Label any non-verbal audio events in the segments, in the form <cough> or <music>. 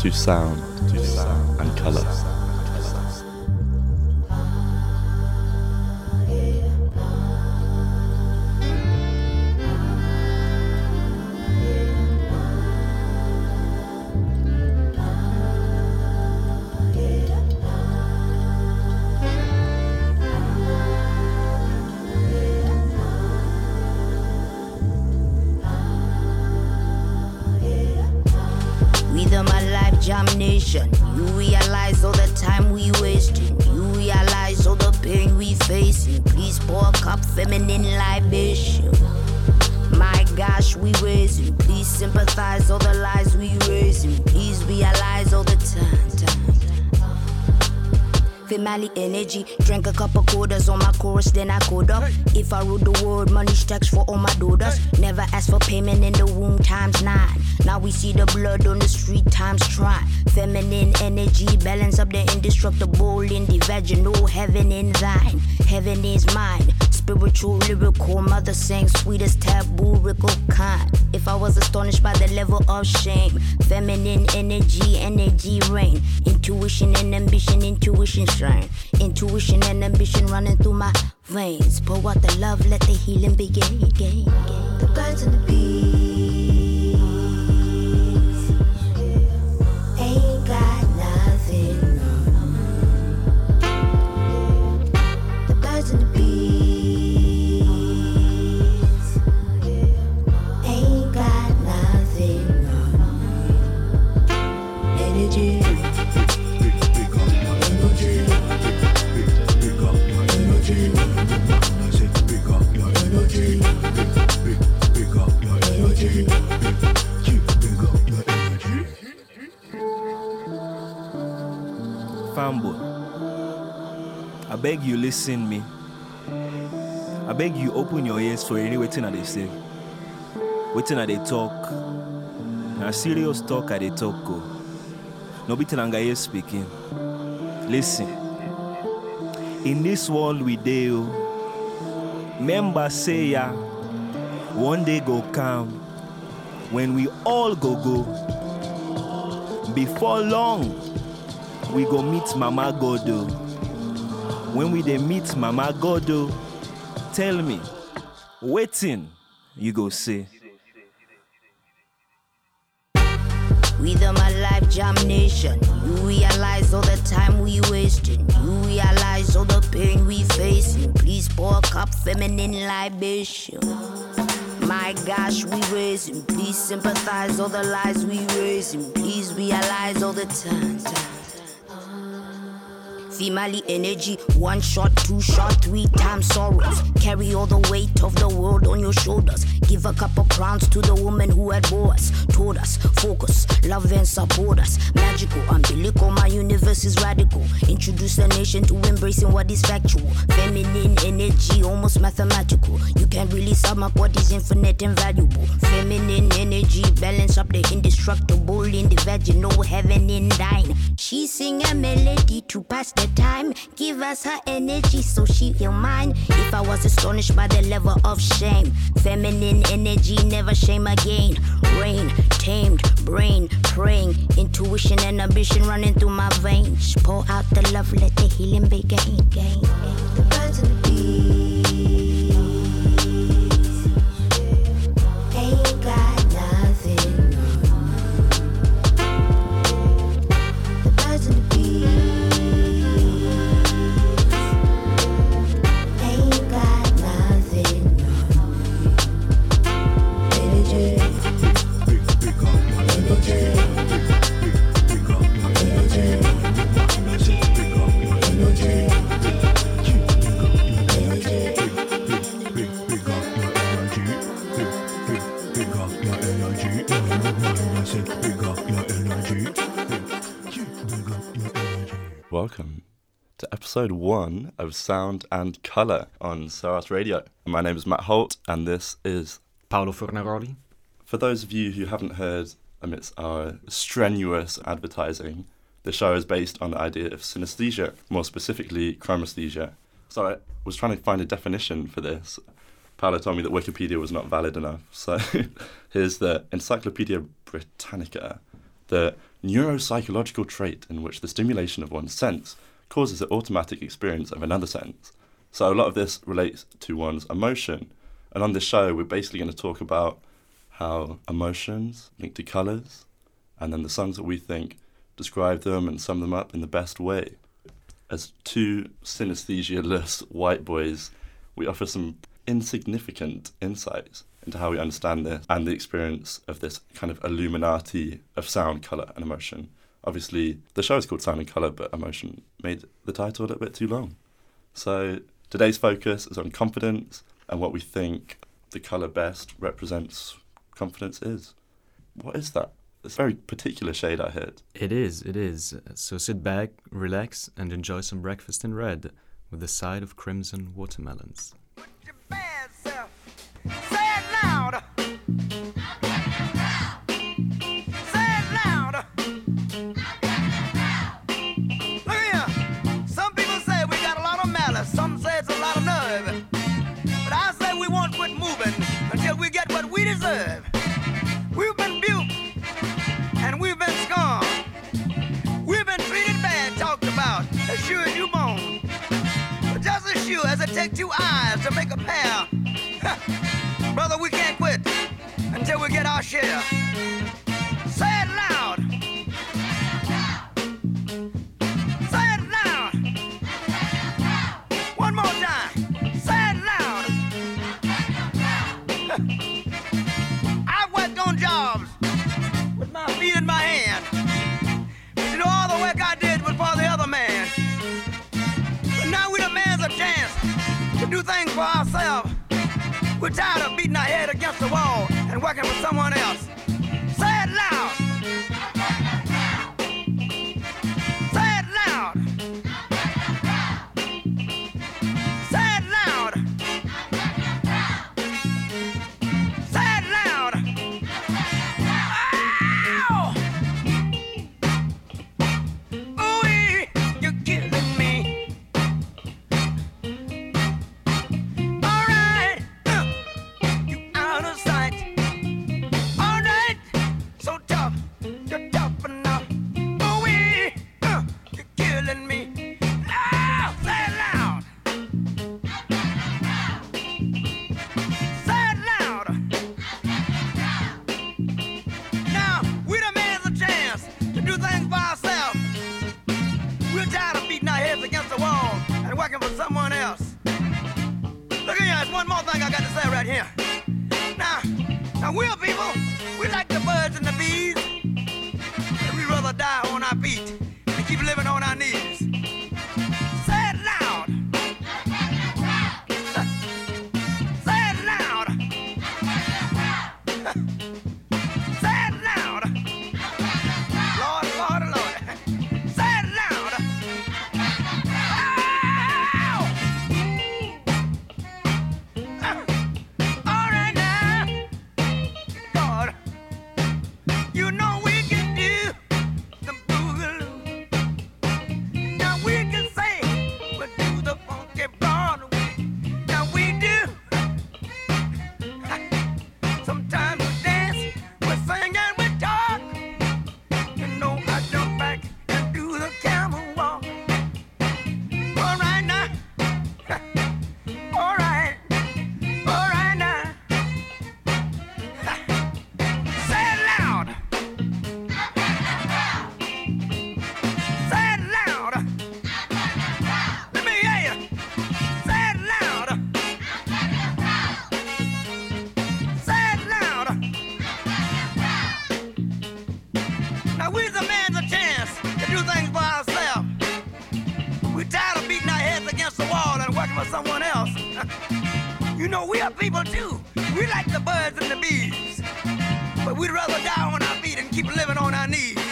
to sound, to sound and color. Indestructible in the vaginal. Heaven in thine, heaven is mine. Spiritual, lyrical, mother sang sweetest taboo, rickle kind. If I was astonished by the level of shame, feminine energy, energy reign. Intuition and ambition, intuition strain. Intuition and ambition running through my veins. Pour out the love, let the healing begin. The birds and the bees listen me. I beg you open your ears for any waiting that they say. Waiting that they talk. Na serious talk I they talk go. No be Tenangaye speaking. Listen. In this world we deal, oh, members say ya, one day go come when we all go go. Before long, we go meet Mama Godo. Oh. When we dey meet Mama Godo, oh, tell me, waiting you go say. With my life jam nation, you realize all the time we wasting. You realize all the pain we facing. Please pour a cup feminine libation. My gosh, we raising. Please sympathize all the lies we raising. Please realize all the time. time. Female energy, one shot, two shot, three times sorrows. Carry all the weight of the world on your shoulders. Give a couple crowns to the woman who had bore us. Told us, focus, love and support us. Magical, umbilical, my universe is radical. Introduce the nation to embracing what is factual. Feminine energy, almost mathematical. You can't really sum up what is infinite and valuable. Feminine energy, balance up the indestructible in the vaginal heaven in thine. She sing a melody to pass the time. Give us her energy so she feel mine. If I was astonished by the level of shame, feminine energy never shame again. Rain, tamed, brain, praying, intuition and ambition running through my veins. Pour out the love, let the healing begin. Gain, gain. Welcome to episode one of Sound and Color on Saras Radio. My name is Matt Holt, and this is Paolo Fornaroli. For those of you who haven't heard amidst our strenuous advertising, the show is based on the idea of synesthesia, more specifically chromesthesia. So I was trying to find a definition for this. Paolo told me that Wikipedia was not valid enough. So <laughs> here's the Encyclopedia Britannica the neuropsychological trait in which the stimulation of one sense causes the automatic experience of another sense. So a lot of this relates to one's emotion. And on this show, we're basically going to talk about how emotions link to colours, and then the songs that we think describe them and sum them up in the best way. As two synesthesia-less white boys, we offer some insignificant insights into how we understand this and the experience of this kind of illuminati of sound, colour, and emotion. Obviously, the show is called Sound and Colour, but emotion made the title a little bit too long. So today's focus is on confidence and what we think the colour best represents confidence is. What is that? It's a very particular shade I heard. It is, it is. So sit back, relax, and enjoy some breakfast in red with a side of crimson watermelons. Takes two eyes to make a pair, <laughs> brother, we can't quit until we get our share. Do things for ourselves. We're tired of beating our head against the wall and working for someone else. Know, we are people too. We like the birds and the bees. But we'd rather die on our feet and keep living on our knees.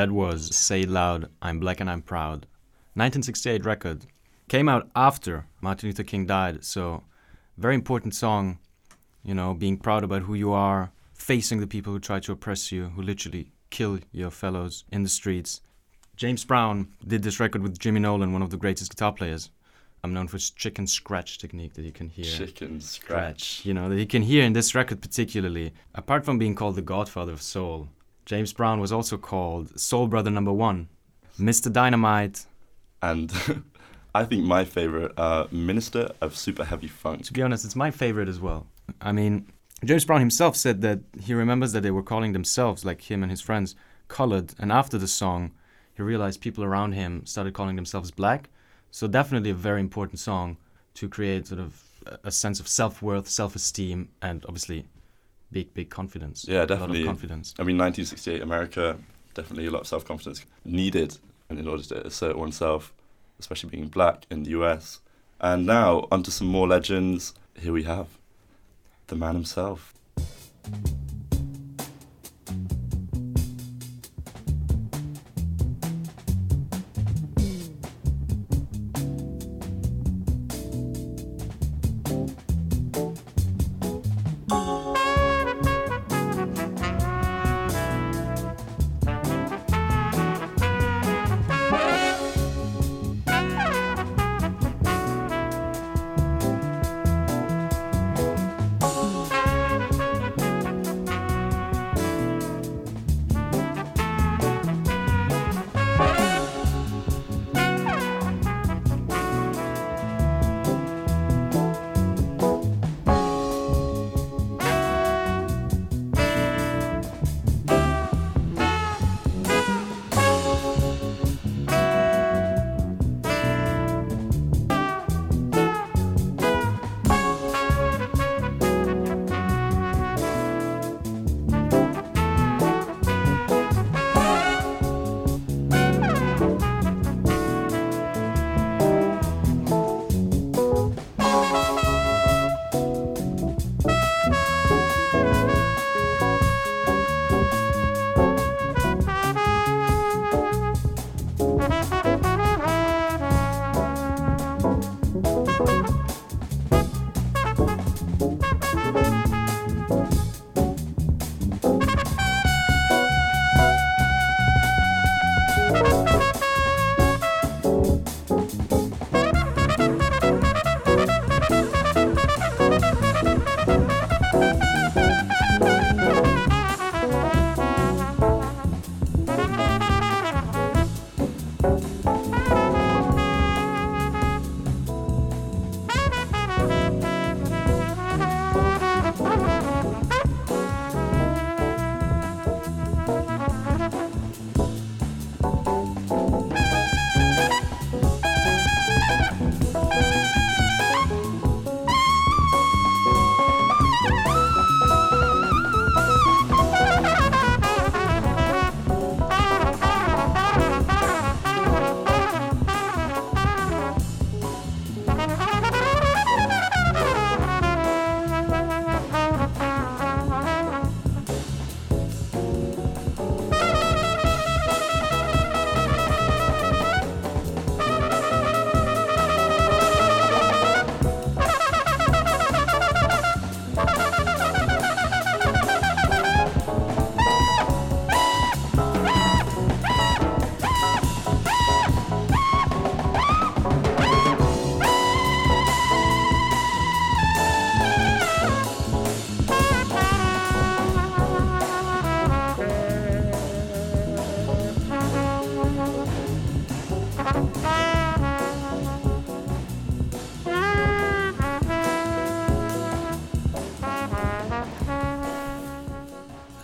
That was Say Loud, I'm Black and I'm Proud. 1968 record. Came out after Martin Luther King died, so very important song, you know, being proud about who you are, facing the people who try to oppress you, who literally kill your fellows in the streets. James Brown did this record with Jimmy Nolen, one of the greatest guitar players. I'm known for his chicken scratch technique that you can hear. Chicken scratch. You know, that you can hear in this record particularly. Apart from being called the godfather of soul, James Brown was also called Soul Brother Number One, Mr. Dynamite. And <laughs> I think my favorite, uh, Minister of Super Heavy Funk. To be honest, it's my favorite as well. I mean, James Brown himself said that he remembers that they were calling themselves, like him and his friends, colored. And after the song, he realized people around him started calling themselves black. So definitely a very important song to create sort of a sense of self-worth, self-esteem, and obviously big, big confidence. Yeah, A definitely. lot of confidence. I mean, 1968 America, definitely a lot of self confidence needed in order to assert oneself, especially being black in the US. And now, onto some more legends. Here we have the man himself.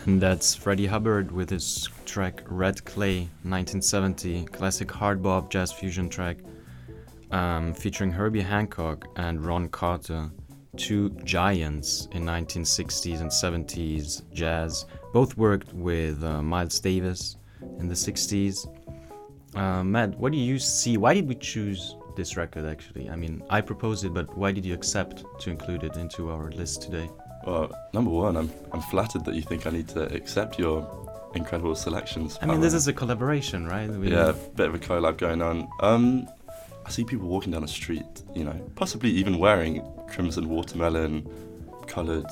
And that's Freddie Hubbard with his track Red Clay, 1970, classic hard bop jazz fusion track, um, featuring Herbie Hancock and Ron Carter, two giants in 1960s and 70s jazz. Both worked with uh, Miles Davis in the 60s. Uh, Matt, what do you see? Why did we choose this record actually? I mean, I proposed it, but why did you accept to include it into our list today? Well, number one, I'm, I'm flattered that you think I need to accept your incredible selections. I mean, this is a collaboration, right? We- yeah, a bit of a collab going on. Um, I see people walking down the street, you know, possibly even wearing crimson watermelon coloured,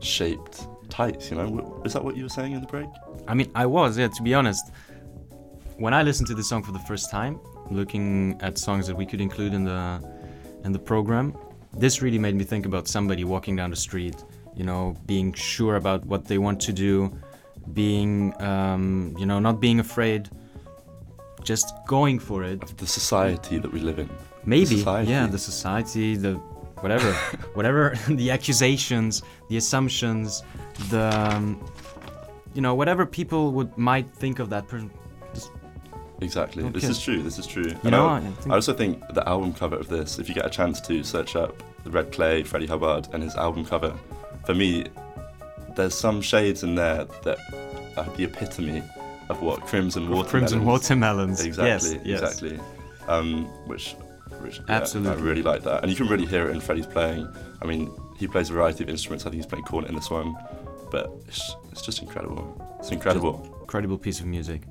shaped tights. You know, is that what you were saying in the break? I mean, I was, yeah, to be honest. When I listened to this song for the first time, looking at songs that we could include in the in the program, this really made me think about somebody walking down the street, you know, being sure about what they want to do, being, um, you know, not being afraid, just going for it. Of the society that we live in. Maybe, society. yeah, the society, the whatever, <laughs> whatever, <laughs> the accusations, the assumptions, the, um, you know, whatever people would might think of that person. Just Exactly. This is true. This is true. You And know, I, I think- I also think the album cover of this, if you get a chance to search up the Red Clay, Freddie Hubbard, and his album cover, for me, there's some shades in there that are the epitome of what Crimson Watermelons. Crimson watermelons. Exactly. Yes, yes. Exactly. Um, which, which yeah, Absolutely. I really like that, and you can really hear it in Freddie's playing. I mean, he plays a variety of instruments. I think he's playing cornet in this one, but it's, it's just incredible. It's incredible. Incredible piece of music.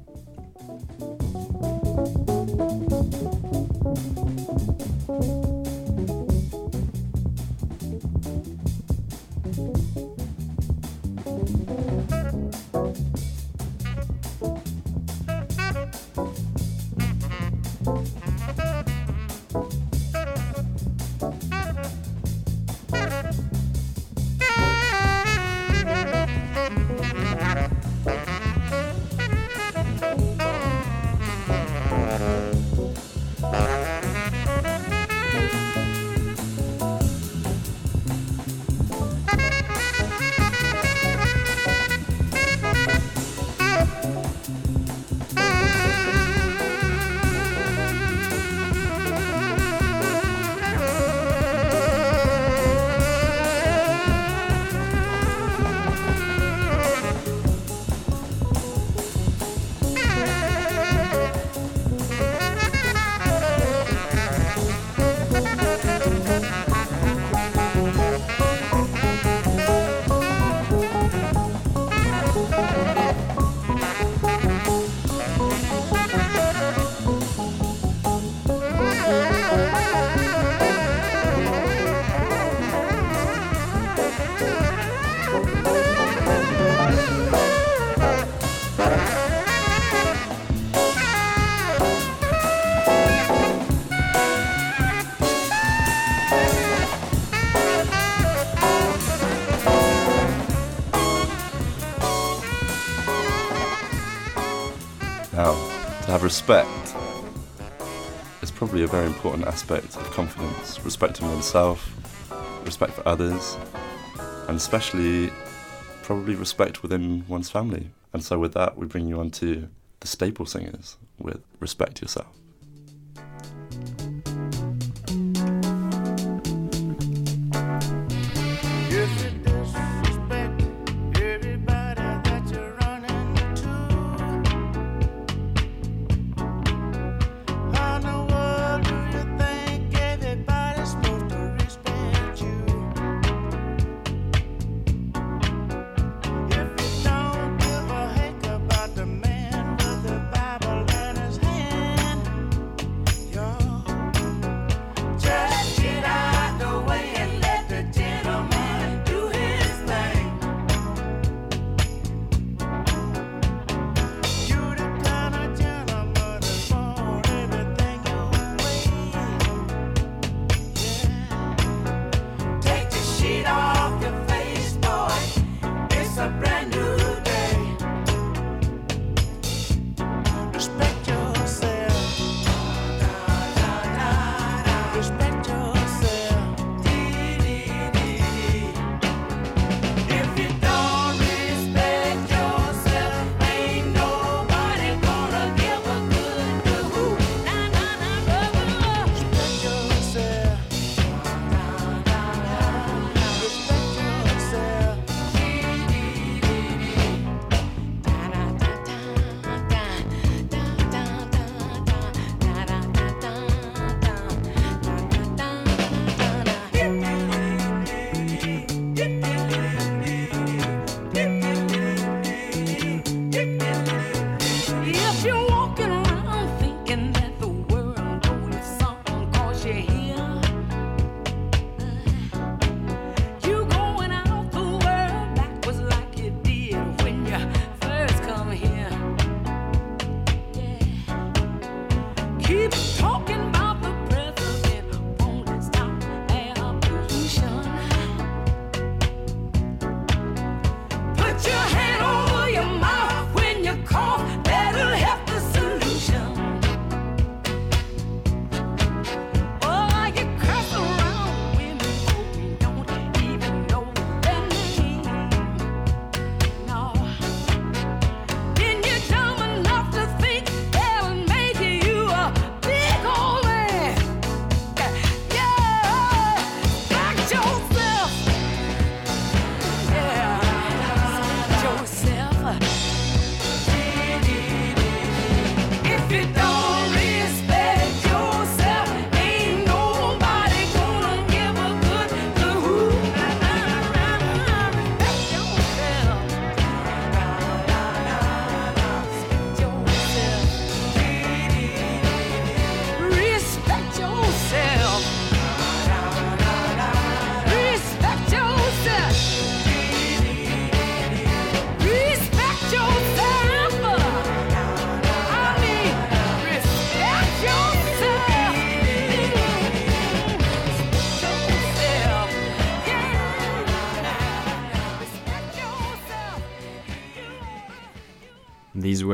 Respect is probably a very important aspect of confidence. Respecting oneself, respect for others, and especially probably respect within one's family. And so, with that, we bring you on to the staple singers with Respect Yourself.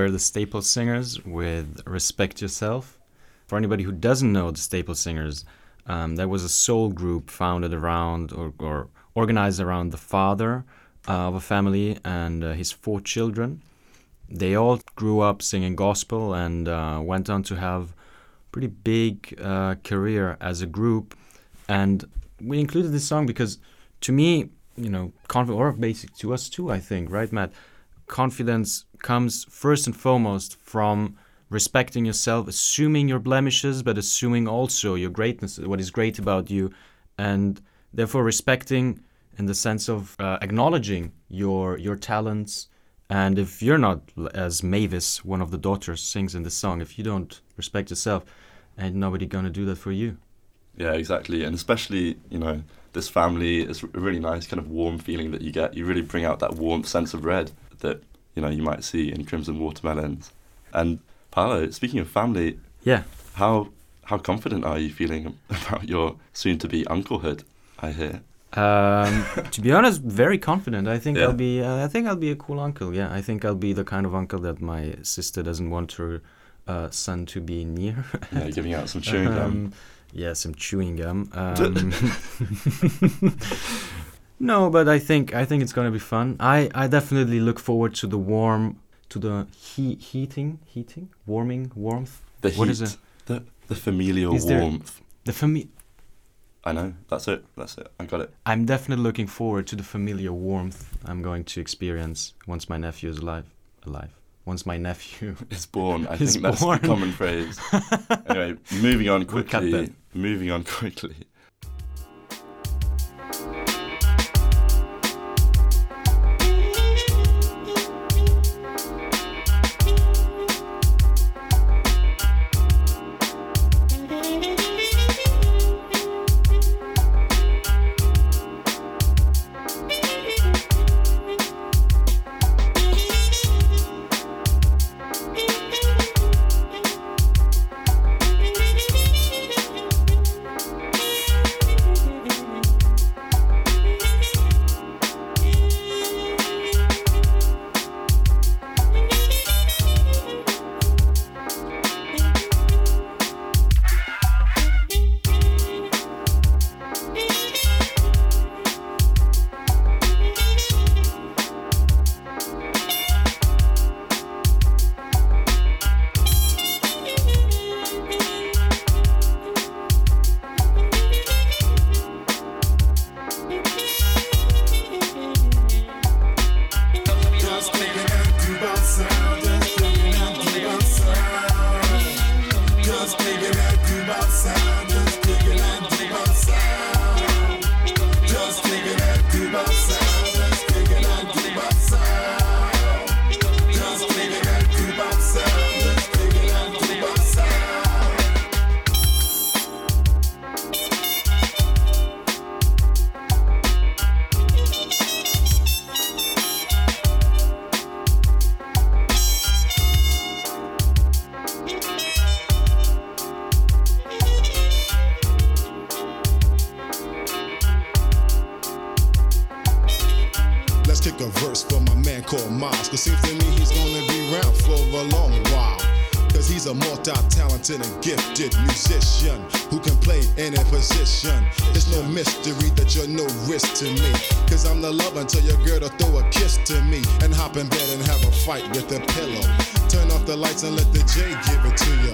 Were the Staple Singers with Respect Yourself. For anybody who doesn't know the Staple Singers, um, that was a soul group founded around or, or organized around the father uh, of a family and uh, his four children. They all grew up singing gospel and uh, went on to have pretty big uh, career as a group. And we included this song because, to me, you know, confidence or basic to us too. I think, right, Matt? Confidence comes first and foremost from respecting yourself, assuming your blemishes, but assuming also your greatness, what is great about you, and therefore respecting in the sense of uh, acknowledging your your talents. And if you're not, as Mavis, one of the daughters, sings in the song, if you don't respect yourself, ain't nobody gonna do that for you. Yeah, exactly. And especially, you know, this family is a really nice kind of warm feeling that you get. You really bring out that warm sense of red that, you know, you might see in Crimson Watermelons. And Paolo, speaking of family, Yeah. how how confident are you feeling about your soon to be unclehood, I hear? Um, <laughs> to be honest, very confident. I think Yeah. I'll be. Uh, I think I'll be a cool uncle. Yeah, I think I'll be the kind of uncle that my sister doesn't want her uh, son to be near. <laughs> Yeah, giving out some <laughs> chewing gum. Um, yeah, some chewing gum. Um, no, but I think I think it's gonna be fun. I, I definitely look forward to the warm, to the he- heating, heating, warming, warmth. The heat, what is it? the the familial Is there- warmth. The fami- I know. That's it. That's it. I got it. I'm definitely looking forward to the familiar warmth I'm going to experience once my nephew is alive. Alive. Once my nephew. <laughs> It's born. I <laughs> It's think that's born. the common phrase. anyway, <laughs> moving on We'll cut quickly. that. moving on quickly. Hop in bed and have a fight with a pillow. Turn off the lights and let the J give it to you.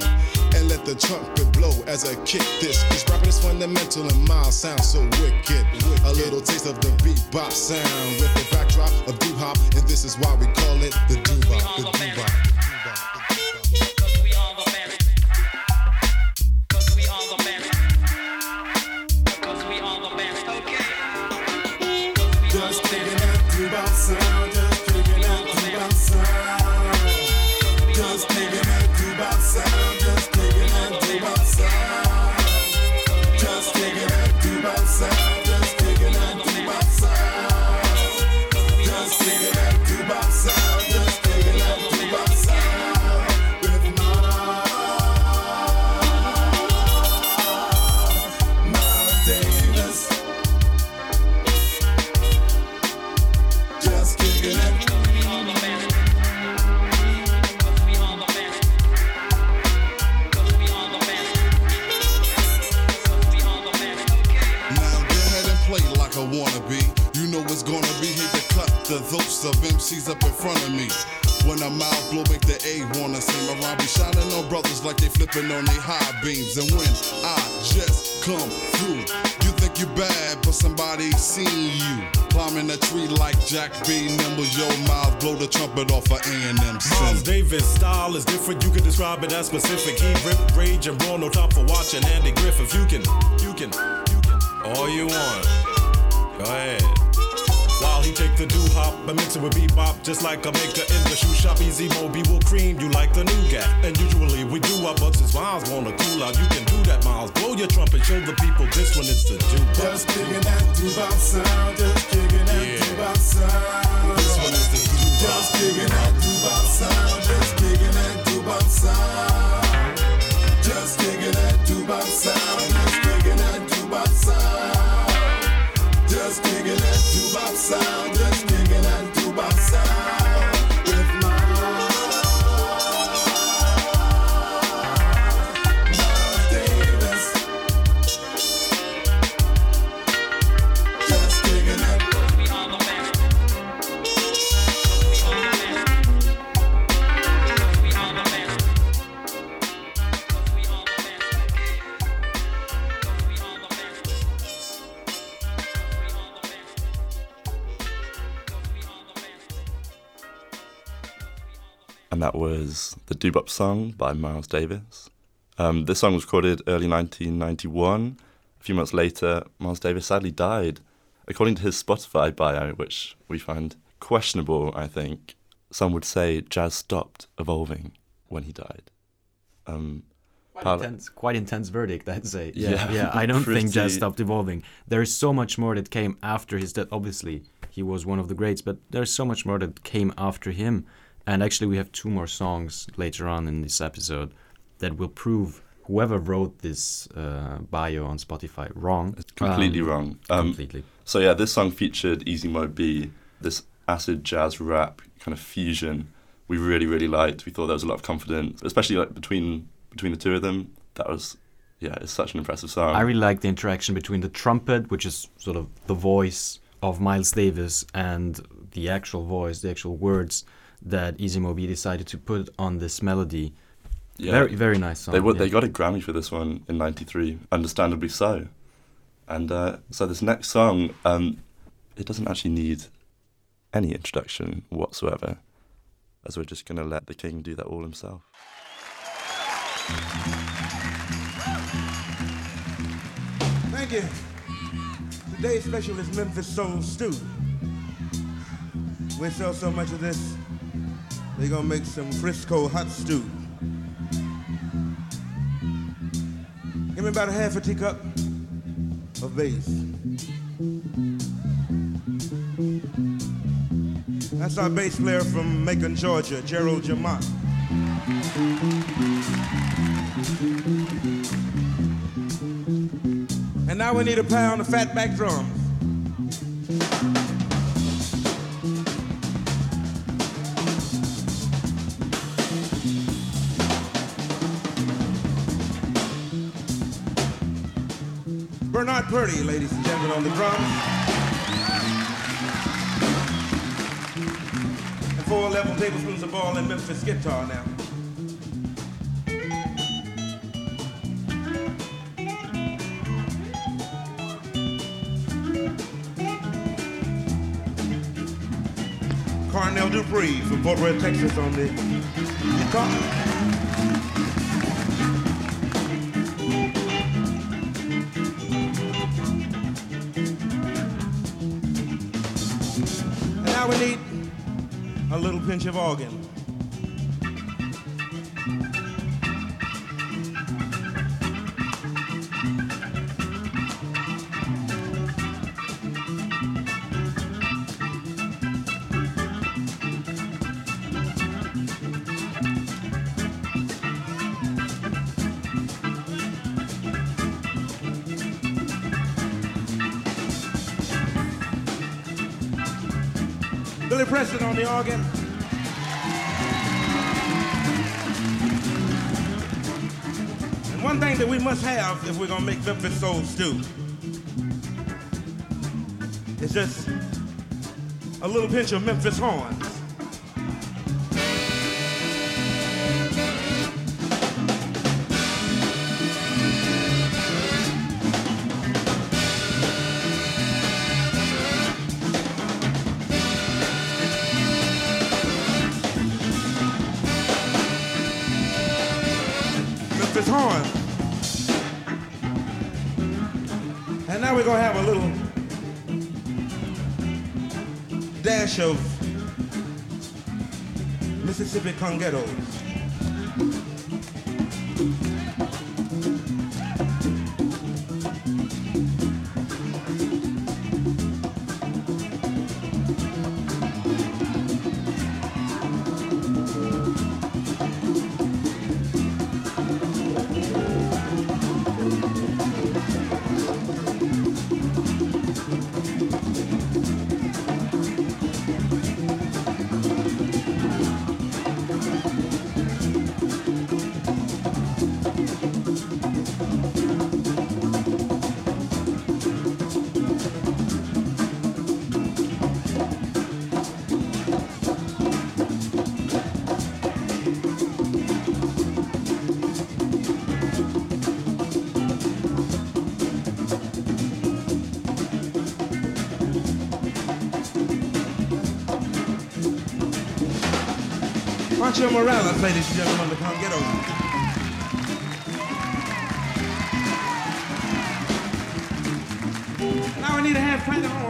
And let the trumpet blow as I kick this. Cause rapping is fundamental and Miles sounds so wicked. A little taste of the bebop sound with the backdrop of doo hop, and this is why we call it the doo-bop, the. Cause MCs up in front of me. When a mouth blow make the A wanna see my around, be shining on brothers like they flipping on they high beams. And when I just come through, you think you bad, but somebody seen you. Climbing a tree like Jack B. Nimble, your mouth blow the trumpet off of A&M. Miles Davis style is different. You can describe it as specific. He rip, rage, and raw. No time for watching Andy Griffith. You can, you can, you can. All you want. Go ahead. While he take the doo hop and mix it with bebop, just like a maker in the shoe shop. Easy Mo Bee will cream you like the new nougat. And usually we do our but since Miles wanna cool out, you can do that, Miles. Blow your trumpet, show the people this one is the doo Just kicking that doo-bop sound, just kicking that Yeah. sound. This one is the doo Just kicking that doo-bop sound, just kicking that doo-bop sound. Just kicking that doo-bop sound, just kicking that doo-bop sound. Just kicking that doo-bop sound, just kicking that doo-bop sound. That was the Doo-Bop song by Miles Davis. Um, this song was recorded early 1991. A few months later, Miles Davis sadly died. According to his Spotify bio, which we find questionable, I think, some would say jazz stopped evolving when he died. Um, Quite Paolo- intense, quite intense verdict, I'd say. Yeah, Yeah, yeah. I don't think jazz stopped evolving. There's so much more that came after his death. Obviously, he was one of the greats, but there's so much more that came after him. And actually, we have two more songs later on in this episode that will prove whoever wrote this uh, bio on Spotify wrong. completely Um, wrong. Um, completely. So yeah, this song featured Easy Mo Bee, this acid jazz rap kind of fusion. We really, really liked. We thought there was a lot of confidence, especially like between between the two of them. That was yeah, it's such an impressive song. I really like the interaction between the trumpet, which is sort of the voice of Miles Davis, and the actual voice, the actual words that Easy Mo Bee decided to put on this melody. yeah. Very, very nice song. They would. yeah. They got a Grammy for this one in '93, understandably so. And uh, so this next song, um, it doesn't actually need any introduction whatsoever, as we're just gonna let the king do that all himself. Thank you. Today's special is Memphis Soul Stew. We sell so much of this, they're gonna make some Frisco hot stew. Give me about a half a teacup of bass. That's our bass player from Macon, Georgia, Gerald Jemmott. And now we need a pound of fatback drums. Bernard Purdie, ladies and gentlemen, on the drums. And four level tablespoons of ball and Memphis guitar now. Cornell Dupree from Fort Worth, Texas on the guitar. Now we need a little pinch of organ. Billy Preston on the organ. And one thing that we must have if we're gonna make Memphis Soul stew is just a little pinch of Memphis horn. Conghetto. Pancho Morales, ladies and gentlemen, to come get over. Now I need a hand. Find the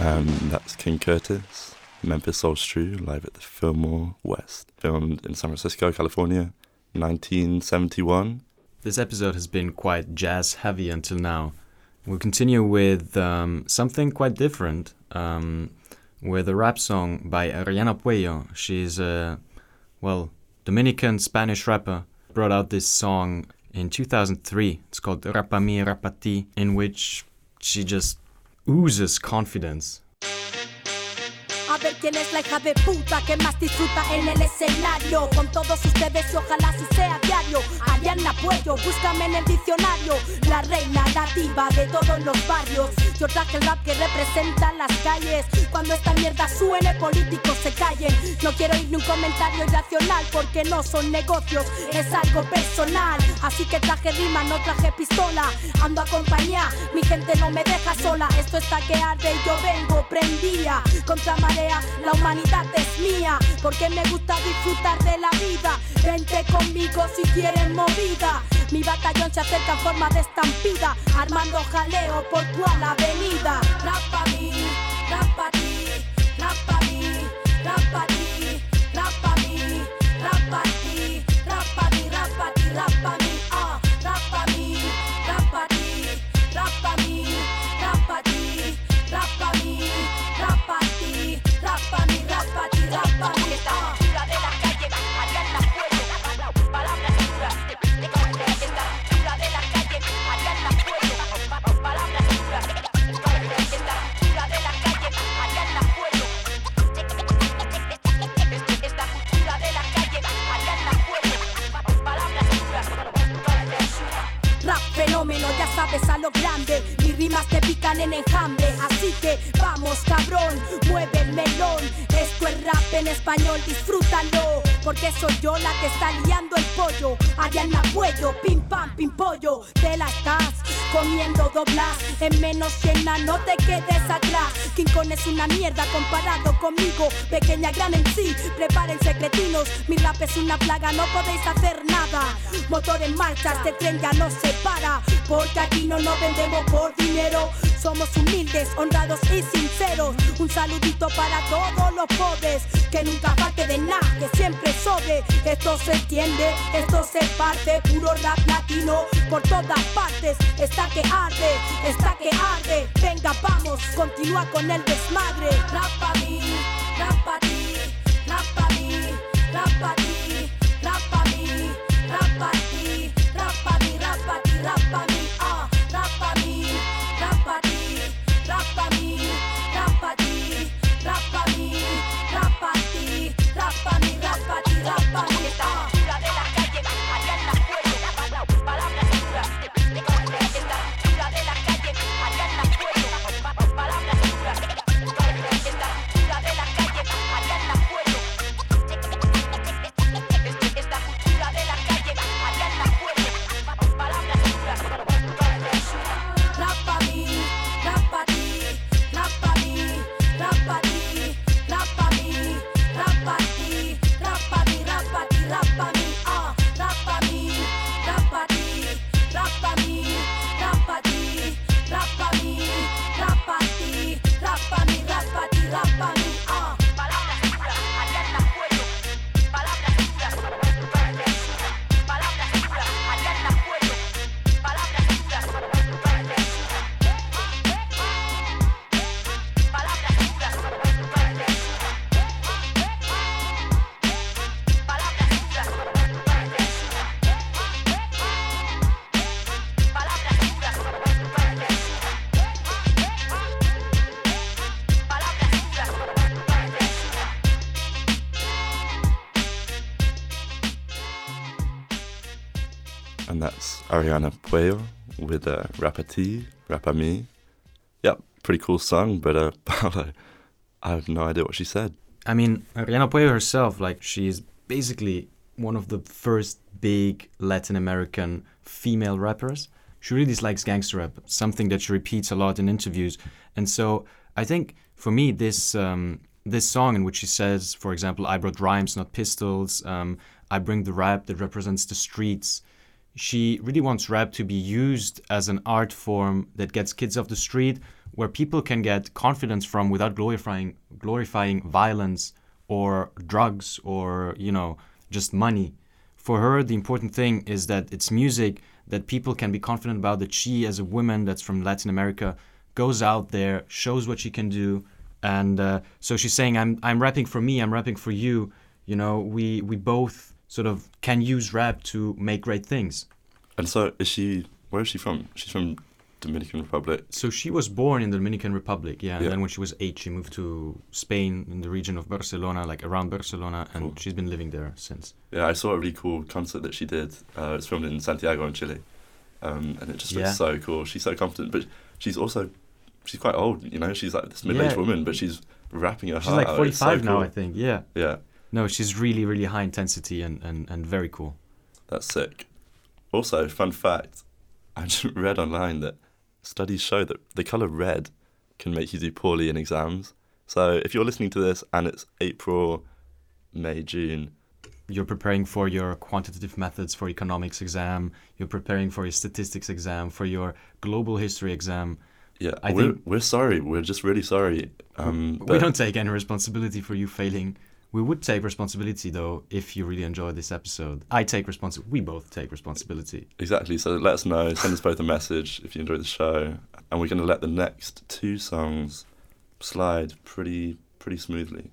And that's King Curtis, Memphis Soul Stew, live at the Fillmore West. Filmed in San Francisco, California, 1971. This episode has been quite jazz heavy until now. We'll continue with um, something quite different, um, with a rap song by Arianna Puello. She's a, well, Dominican Spanish rapper. Brought out this song in 2003. It's called Rapami Rapati, in which she just oozes confidence. Quién es la hija de puta que más disfruta en el escenario. Con todos ustedes y ojalá así sea diario. Ariana Puello, búscame en el diccionario. La reina nativa de todos los barrios. Yo traje el rap que representa las calles. Cuando esta mierda suene, políticos se callen. No quiero oír ni un comentario irracional porque no son negocios, es algo personal. Así que traje rima, no traje pistola. Ando a compañía, mi gente no me deja sola. Esto está que arde y yo vengo prendía. Contra marea, la humanidad es mía. Porque me gusta disfrutar de la vida. Vente conmigo si quieren movida. Mi batallón se acerca en forma de estampida. Armando jaleo por toda avenida. Rap pa' mí, ti, mí, es una mierda comparado conmigo. Pequeña gran en sí, prepárense cretinos. Mi rap es una plaga, no podéis hacer nada. Motor en marcha, este tren ya no se para. Porque aquí no nos vendemos por dinero. Somos humildes, honrados y sinceros. Un saludito para todos los pobres. Que nunca falte de nada, que siempre sobre. Esto se entiende, esto se parte. Puro rap latino por todas partes. Está que arde, está que arde. Venga, vamos, continúa con el desmadre. Rap mí, rap Arianna Puello with uh, Rapati, Rapami. Yep, pretty cool song, but uh, <laughs> Paolo, I have no idea what she said. I mean, Arianna Puello herself, like, she's basically one of the first big Latin American female rappers. She really dislikes gangster rap, something that she repeats a lot in interviews. And so I think for me, this um, this song in which she says, for example, I brought rhymes, not pistols, um, I bring the rap that represents the streets. She really wants rap to be used as an art form that gets kids off the street where people can get confidence from without glorifying glorifying violence or drugs or you know just money. For her, the important thing is that it's music that people can be confident about. That she, as a woman that's from Latin America, goes out there, shows what she can do, and uh, so she's saying, "I'm I'm rapping for me. I'm rapping for you. You know, we we both sort of can use rap to make great things." And so, is she? Where is she from? She's from Dominican Republic. So she was born in the Dominican Republic, yeah. And Yeah. then when she was eight, she moved to Spain in the region of Barcelona, like around Barcelona, and Cool. she's been living there since. Yeah, I saw a really cool concert that she did. Uh, it's filmed in Santiago in Chile, um, and it just looks Yeah. so cool. She's so confident, but she's also she's quite old. You know, she's like this middle-aged Yeah. woman, but she's rapping her She's heart like out. It's so 45 now, cool. I think. Yeah. Yeah, No, she's really, really high intensity and, and, and very cool. that's sick. Also, fun fact: I just <laughs> read online that studies show that the color red can make you do poorly in exams. So if you're listening to this and it's April, May, June, You're preparing for your quantitative methods for economics exam. You're preparing for your statistics exam, for your global history exam. yeah, I we're, think- we're sorry. We're just really sorry. Um, we don't take any responsibility for you failing. We would take responsibility though if you really enjoyed this episode. I take responsibility. We both take responsibility. Exactly. So let us know. Send us both a message if you enjoyed the show, and we're going to let the next two songs slide pretty pretty smoothly.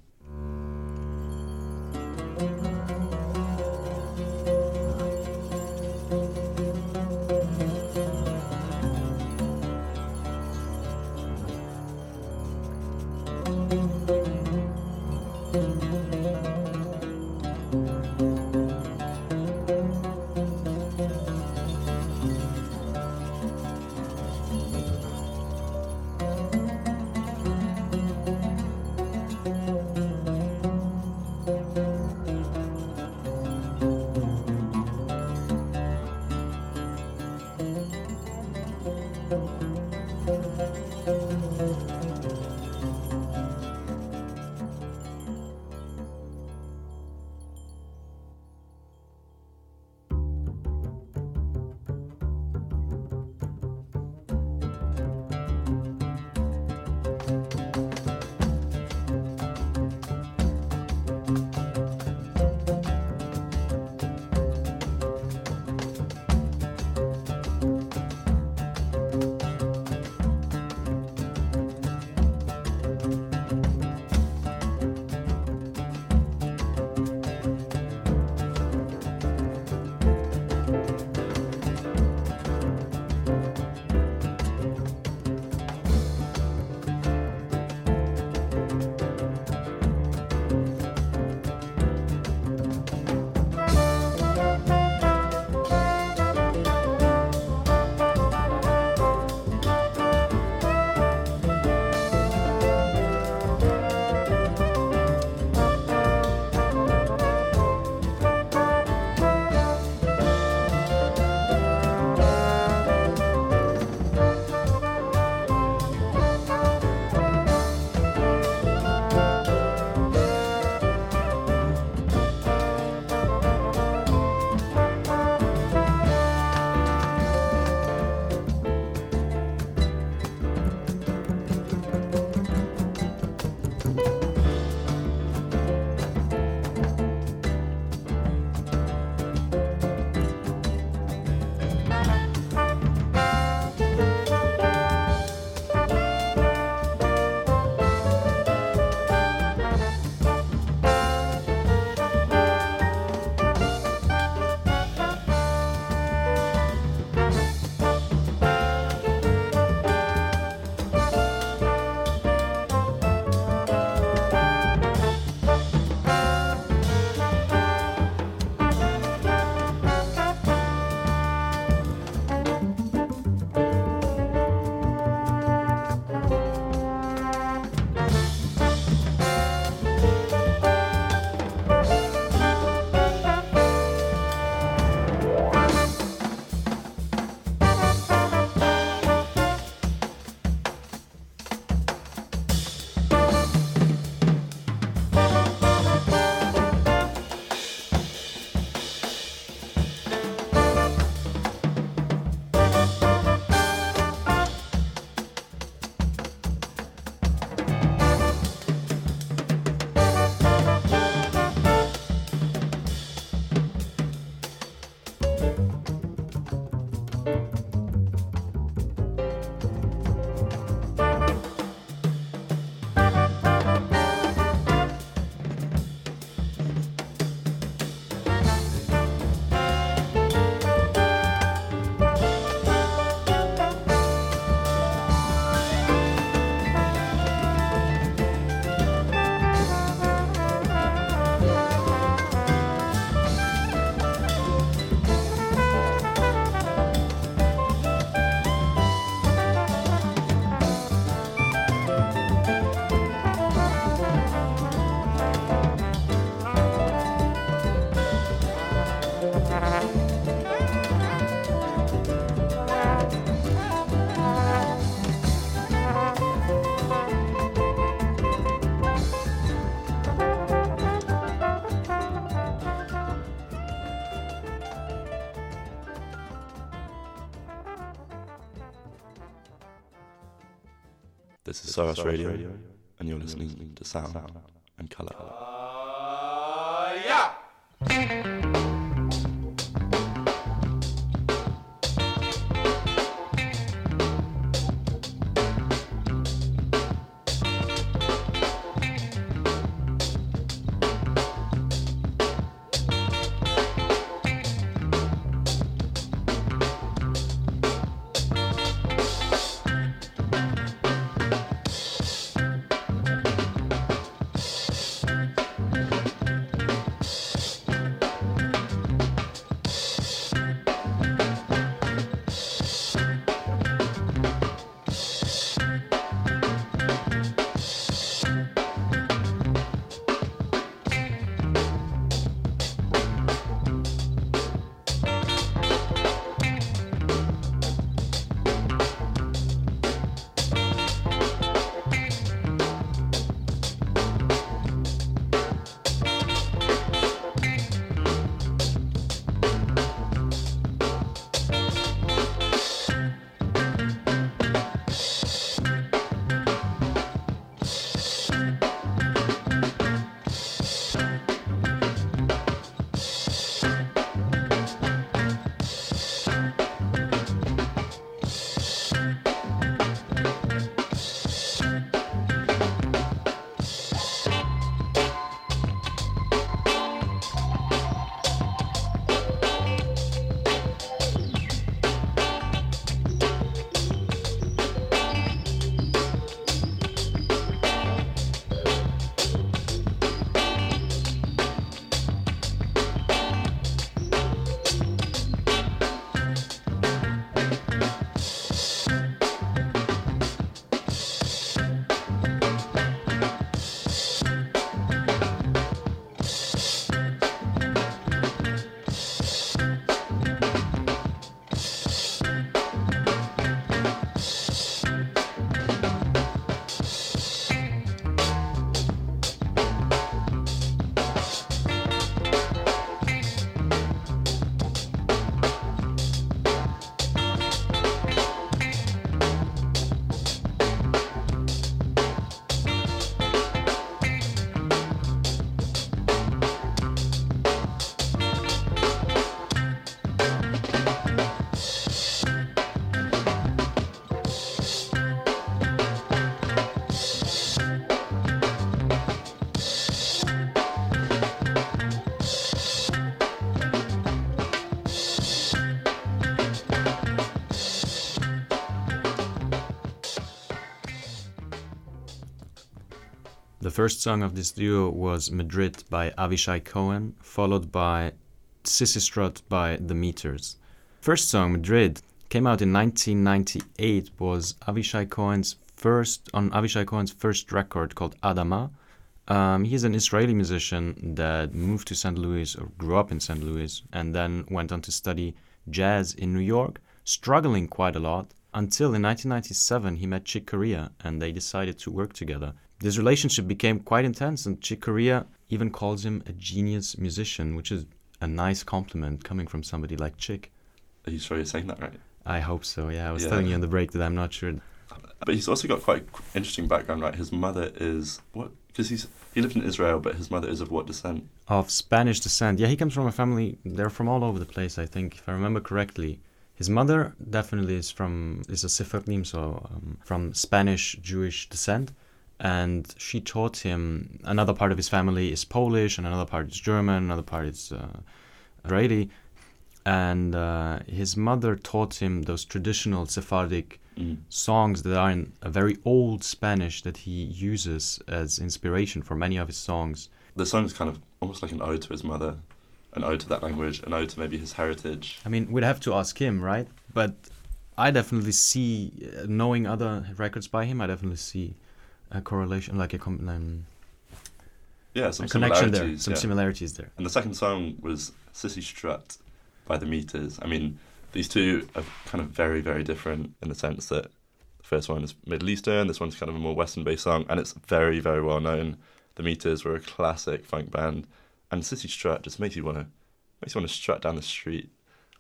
This is Soros Radio, and you're listening to Sound and Colour. The first song of this duo was Madrid by Avishai Cohen, followed by Sissy Strut by The Meters. First song, Madrid, came out in 1998, was Avishai Cohen's first, on Avishai Cohen's first record called Adama. Um, he's an Israeli musician that moved to St. Louis or grew up in St. Louis and then went on to study jazz in New York, struggling quite a lot until in 1997 he met Chick Corea and they decided to work together. This relationship became quite intense, and Chick Corea even calls him a genius musician, which is a nice compliment coming from somebody like Chick. Are you sure you're saying that right? I hope so, yeah. I was Yeah. telling you on the break that I'm not sure. But he's also got quite interesting background, right? His mother is what? Because he's he lived in Israel, but his mother is of what descent? Of Spanish descent. Yeah, he comes from a family, they're from all over the place, I think, if I remember correctly. His mother definitely is from, is a Sephardim, so um, from Spanish Jewish descent. And she taught him, another part of his family is Polish, and another part is German, another part is uh, Israeli. And uh, his mother taught him those traditional Sephardic Mm. songs that are in a very old Spanish that he uses as inspiration for many of his songs. The song's kind of almost like an ode to his mother, an ode to that language, an ode to maybe his heritage. I mean, we'd have to ask him, right? But I definitely see, uh, knowing other records by him, I definitely see a correlation, like a, com- um, Yeah, some a connection there, some yeah. similarities there. And the second song was Sissy Strut by The Meters. I mean, these two are kind of very, very different in the sense that the first one is Middle Eastern, this one's kind of a more Western based song, and it's very, very well known. The Meters were a classic funk band, and Sissy Strut just makes you want to makes you want to strut down the street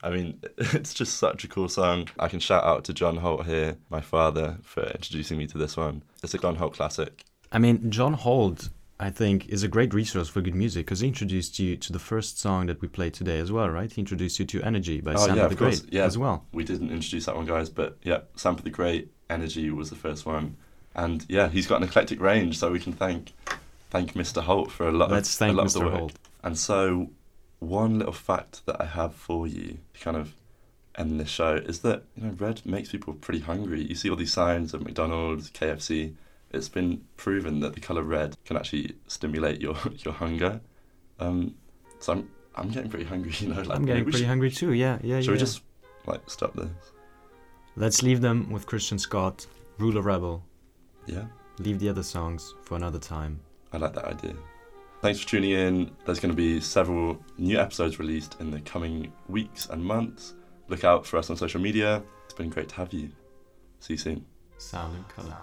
I mean, <laughs> it's just such a cool song. I can shout out to John Holt here, my father, for introducing me to this one. It's a John Holt classic. I mean, John Holt, I think, is a great resource for good music because he introduced you to the first song that we played today as well, right? He introduced you to Energy by oh, Sampa yeah, the of. Great Yeah, as well. We didn't introduce that one, guys, but yeah, Sampa the Great, Energy was the first one. And yeah, he's got an eclectic range, so we can thank thank Mr. Holt for a lot Let's of thank a lot of the Mr. work. Holt. And so, one little fact that I have for you to kind of end this show is that you know red makes people pretty hungry. You see all these signs of McDonald's, KFC. It's been proven that the color red can actually stimulate your <laughs> your hunger. Um, so I'm I'm getting pretty hungry. <laughs> You know, like I'm getting pretty should- hungry too. Yeah, yeah, Should yeah. we just like stop this? Let's leave them with Christian Scott, Ruler Rebel. Yeah. Leave the other songs for another time. I like that idea. Thanks for tuning in. There's going to be several new episodes released in the coming weeks and months. Look out for us on social media. It's been great to have you. See you soon. Sound and color.